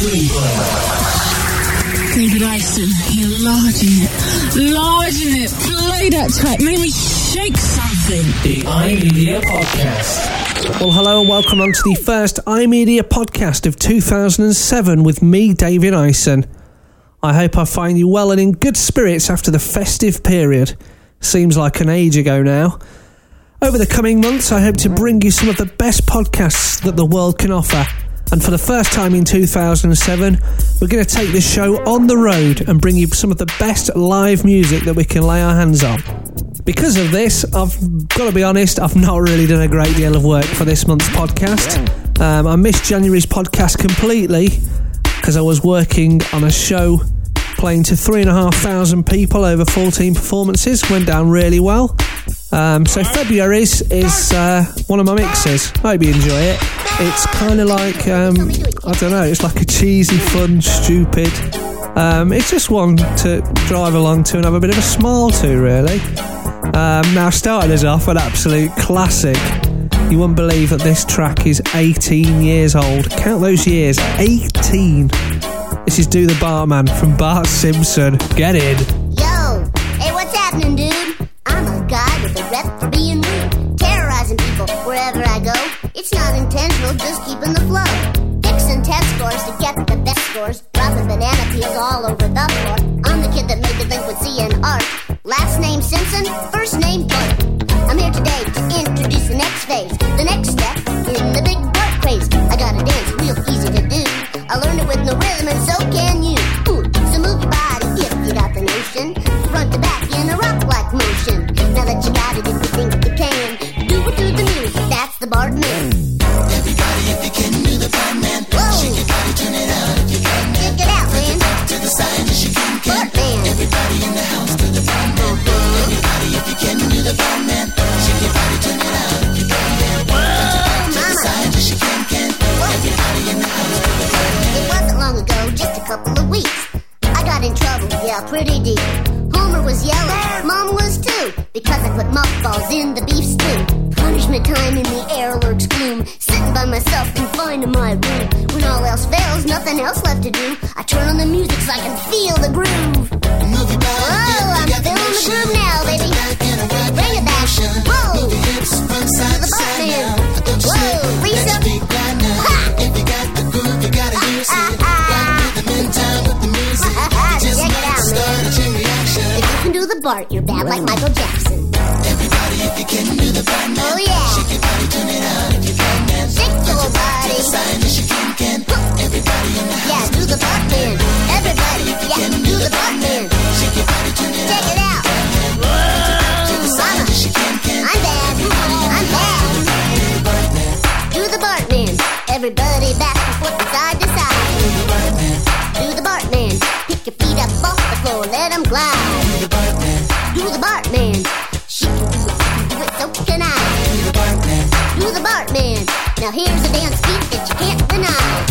MP3. David Ison, you're larging it, larging it. Play that track, make me shake something. The iMedia Podcast. Well, hello and welcome on to the first iMedia podcast of 2007 with me, David Ison. I hope I find you well and in good spirits after the festive period. Seems like an age ago now. Over the coming months, I hope to bring you some of the best podcasts that the world can offer. And for the first time in 2007, we're going to take this show on the road and bring you some of the best live music that we can lay our hands on. Because of this, I've got to be honest, I've not really done a great deal of work for this month's podcast. Um, I missed January's podcast completely because I was working on a show playing to three and a half thousand people over 14 performances. Went down really well. Um, so February's is uh, one of my mixes. Hope you enjoy it. It's kind of like um, I don't know. It's like a cheesy, fun, stupid. Um, it's just one to drive along to and have a bit of a smile to, really. Um, now, starting us off an absolute classic. You wouldn't believe that this track is 18 years old. Count those years 18. This is Do the Bartman from Bart Simpson. Get in. Yo, hey, what's happening, dude? Rep for being rude, terrorizing people wherever I go. It's not intentional, just keeping the flow. Fixing test scores to get the best scores, dropping banana peels all over the floor. I'm the kid that made the delinquency and art. Last name Simpson, first name Bart. I'm here today to introduce the next phase, the next step in the big Bart craze. I got a dance real easy to do. I learned it with no rhythm, and so can you can Bart, you're bad like Michael Jackson. Everybody, if you can do the Bartman, Oh, yeah. shake your body, turn it out. If you can, man. Shake your body. Side as you can, can. Everybody in the house, Yeah, do the Bartman. Everybody, yeah, do the Bartman. shake your body, turn it Check out. it out. Mama. you can, can. I'm bad. I'm bad. Do the Bartman. Everybody back and forth from side to side. Do the Bartman. Pick your feet up off the floor, let them glide. Do the Bartman. She can do it, you can do it, so can I. Do the Bartman. Now here's a dance beat that you can't deny.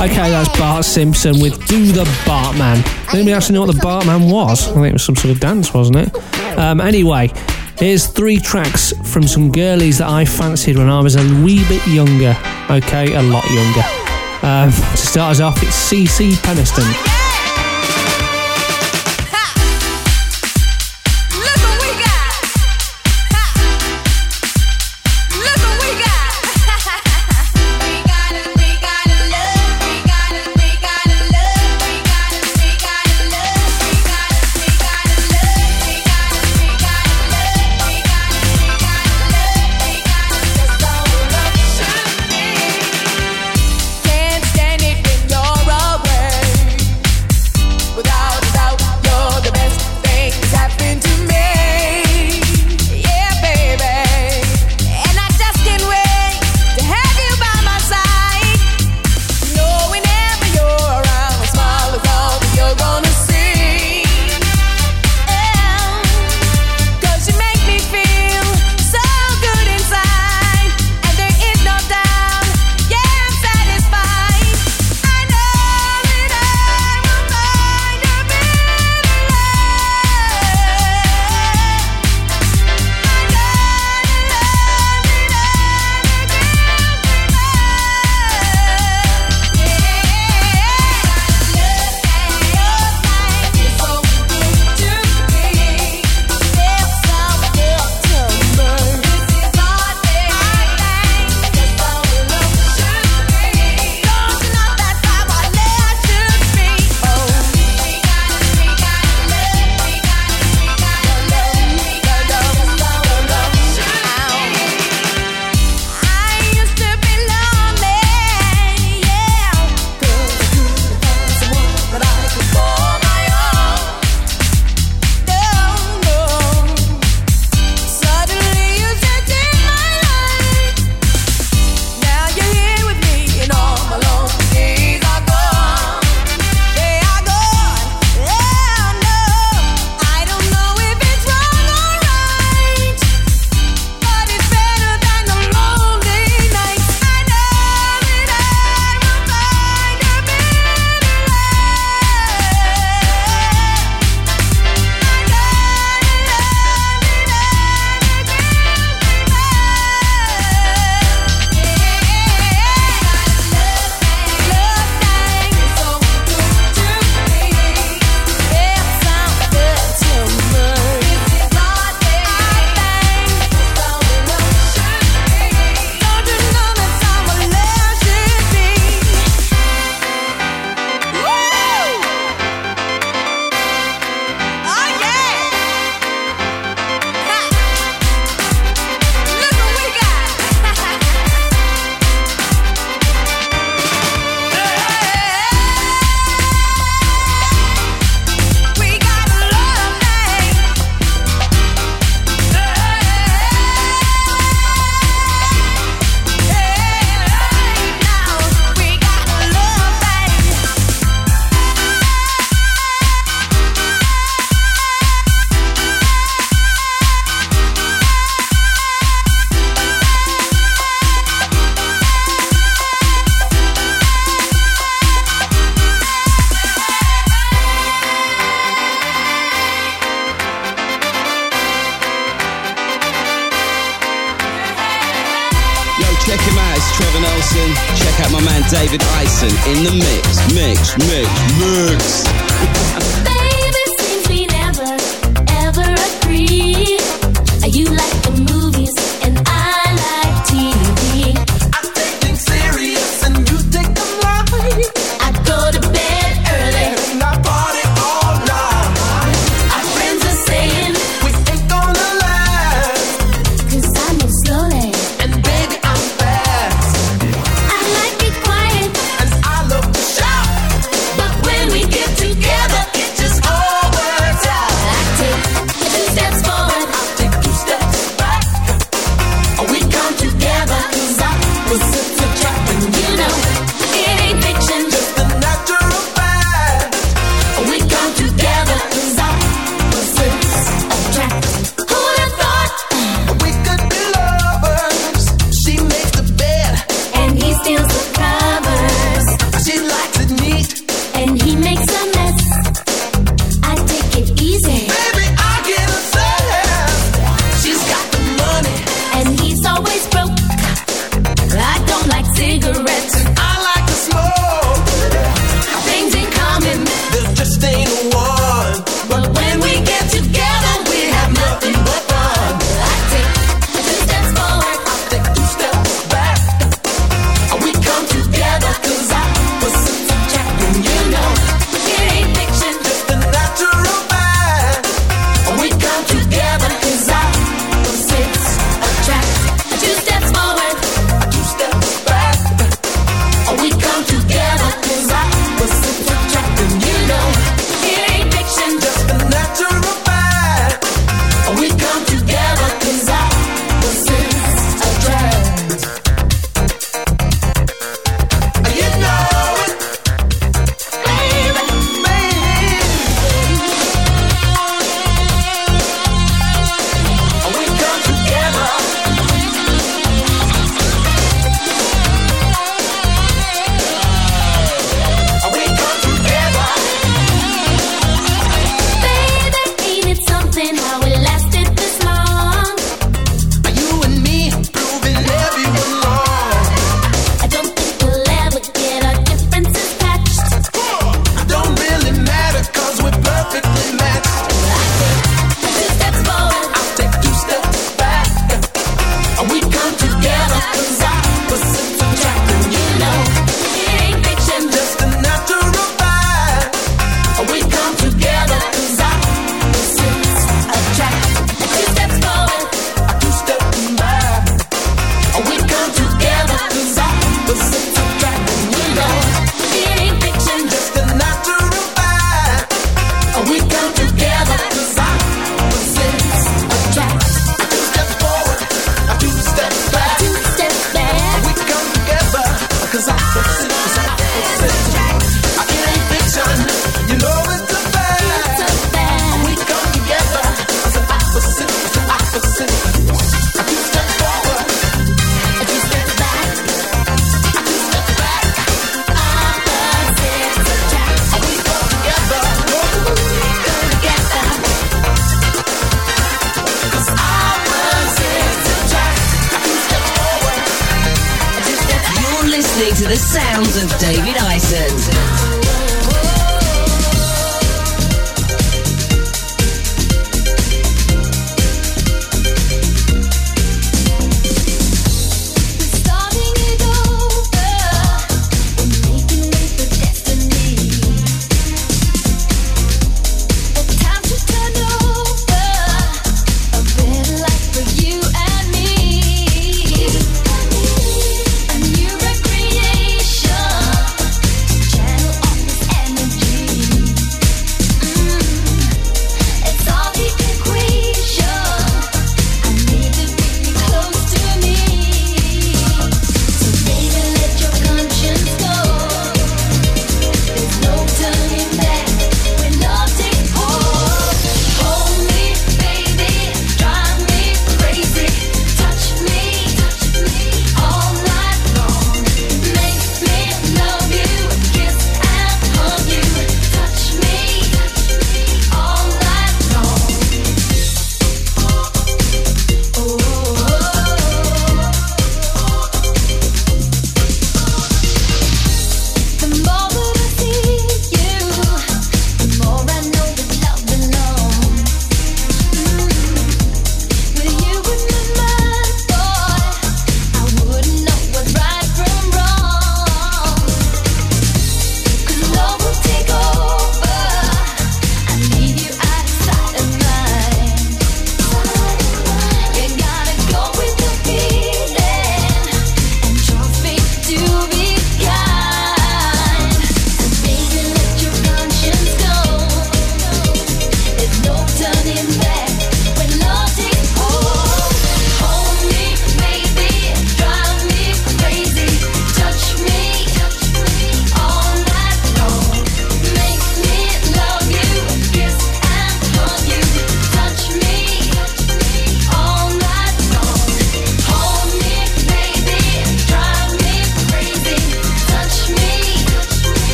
Okay, that's. Bart Simpson with Do the Bartman. Anybody actually know what the Bartman was? I think it was some sort of dance, wasn't it? Um, anyway, here's three tracks from some girlies that I fancied when I was a wee bit younger. Okay, a lot younger. Um, to start us off, it's CeCe Peniston. Mix,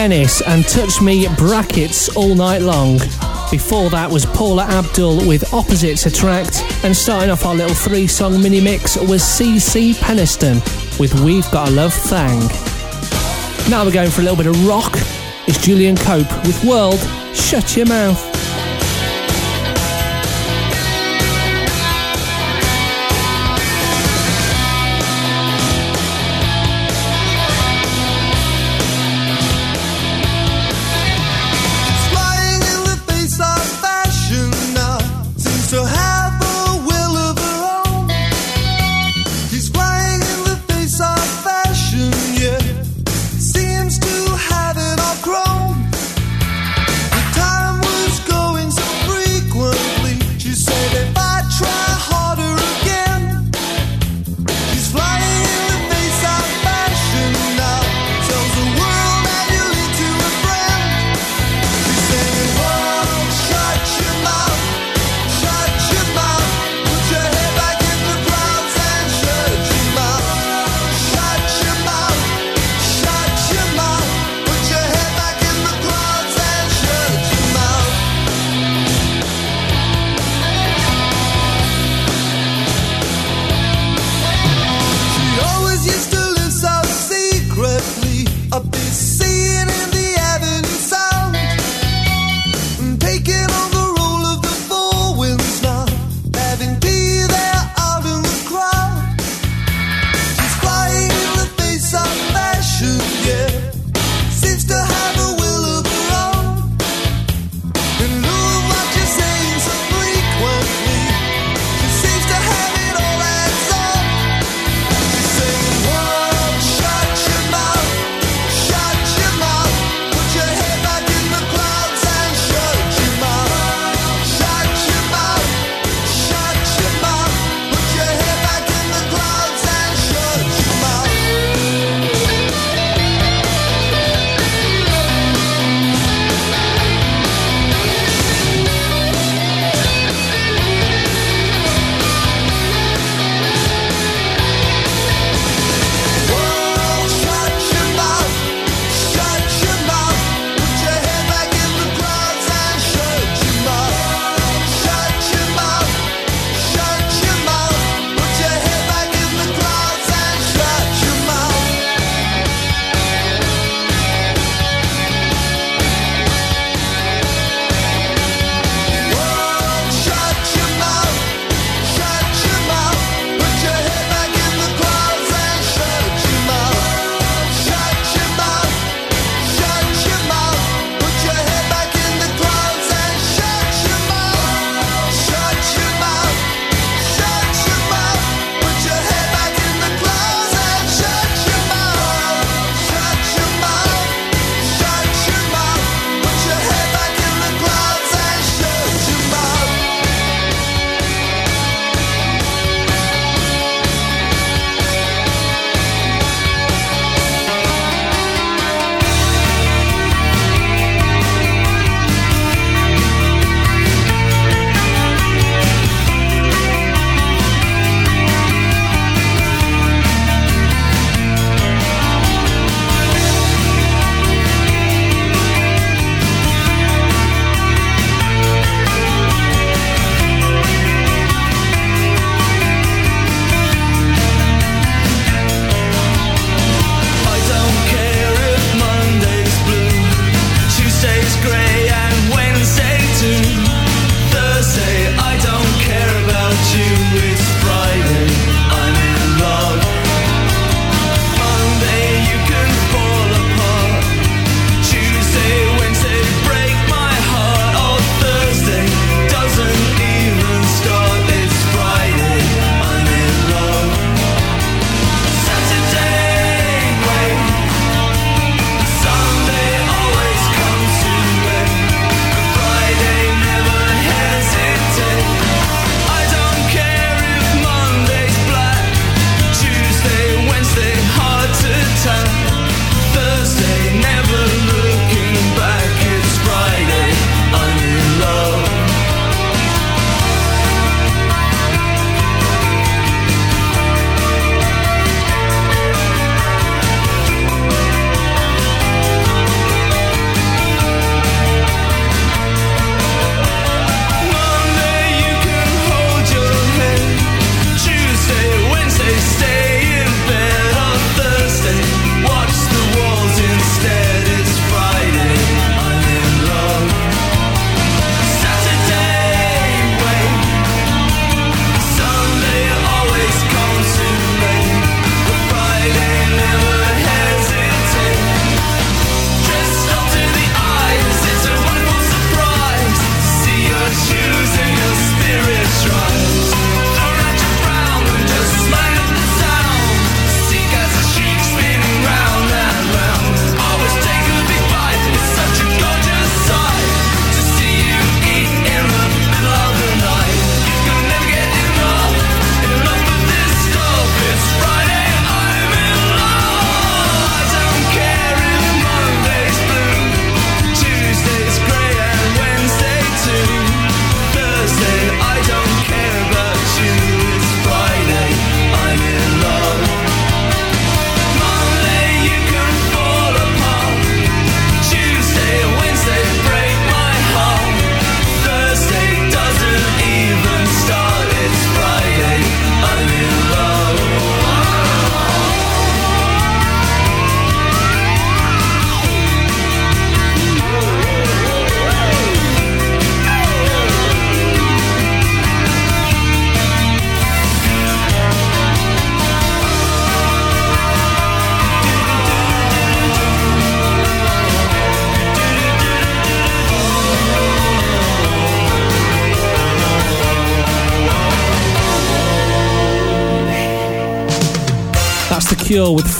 Dennis and Touch Me Brackets all night long. Before that was Paula Abdul with Opposites Attract, and starting off our little three song mini mix was CeCe Peniston with We've Got a Love Thang. Now we're going for a little bit of rock. It's Julian Cope with World Shut Your Mouth.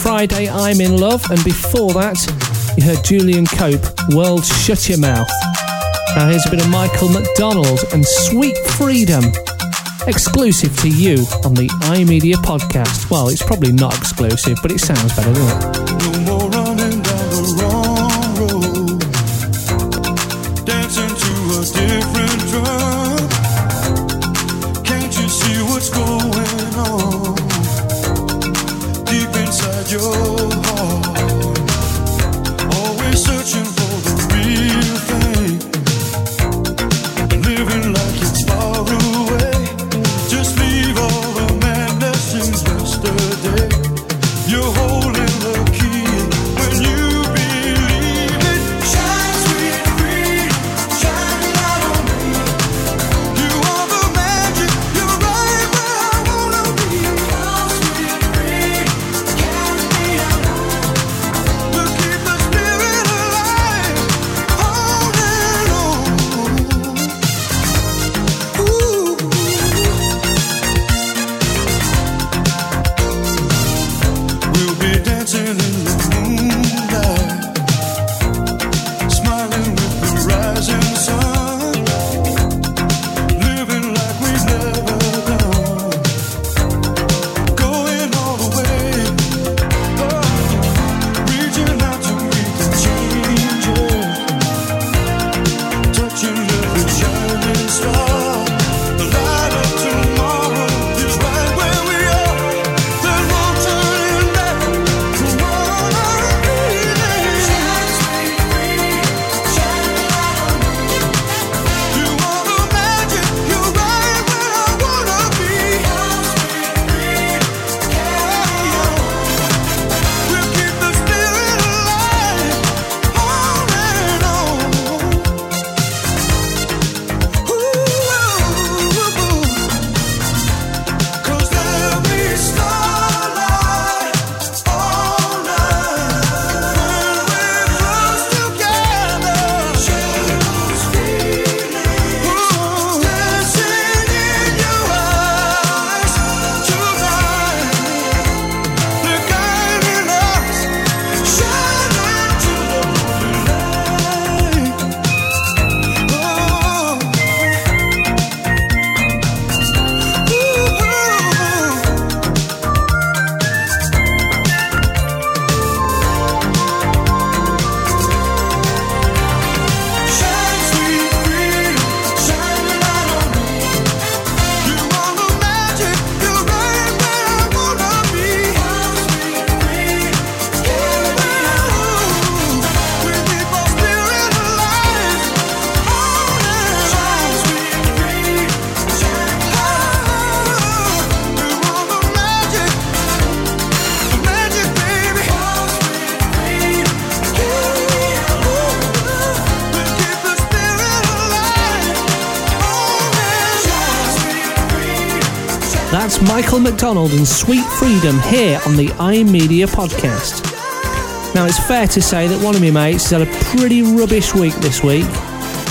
Friday I'm in Love, and before that, you heard Julian Cope, World Shut Your Mouth. Now here's a bit of Michael McDonald and Sweet Freedom, exclusive to you on the iMedia podcast. Well, it's probably not exclusive, but it sounds better, doesn't it? McDonald and Sweet Freedom here on the iMedia podcast. Now, it's fair to say that one of my mates has had a pretty rubbish week this week.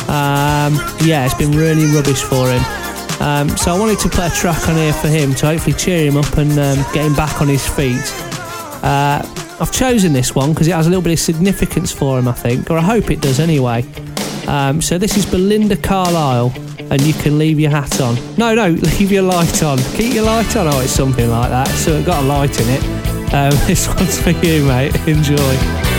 Um, yeah, it's been really rubbish for him. Um, so I wanted to play a track on here for him to hopefully cheer him up and um, get him back on his feet. Uh, I've chosen this one because it has a little bit of significance for him, I think, or I hope it does anyway. Um, so this is Belinda Carlisle, and you can leave your hat on. No, no, leave your light on. Keep your light on. Oh, it's something like that. So it's got a light in it. Um, this one's for you, mate. Enjoy.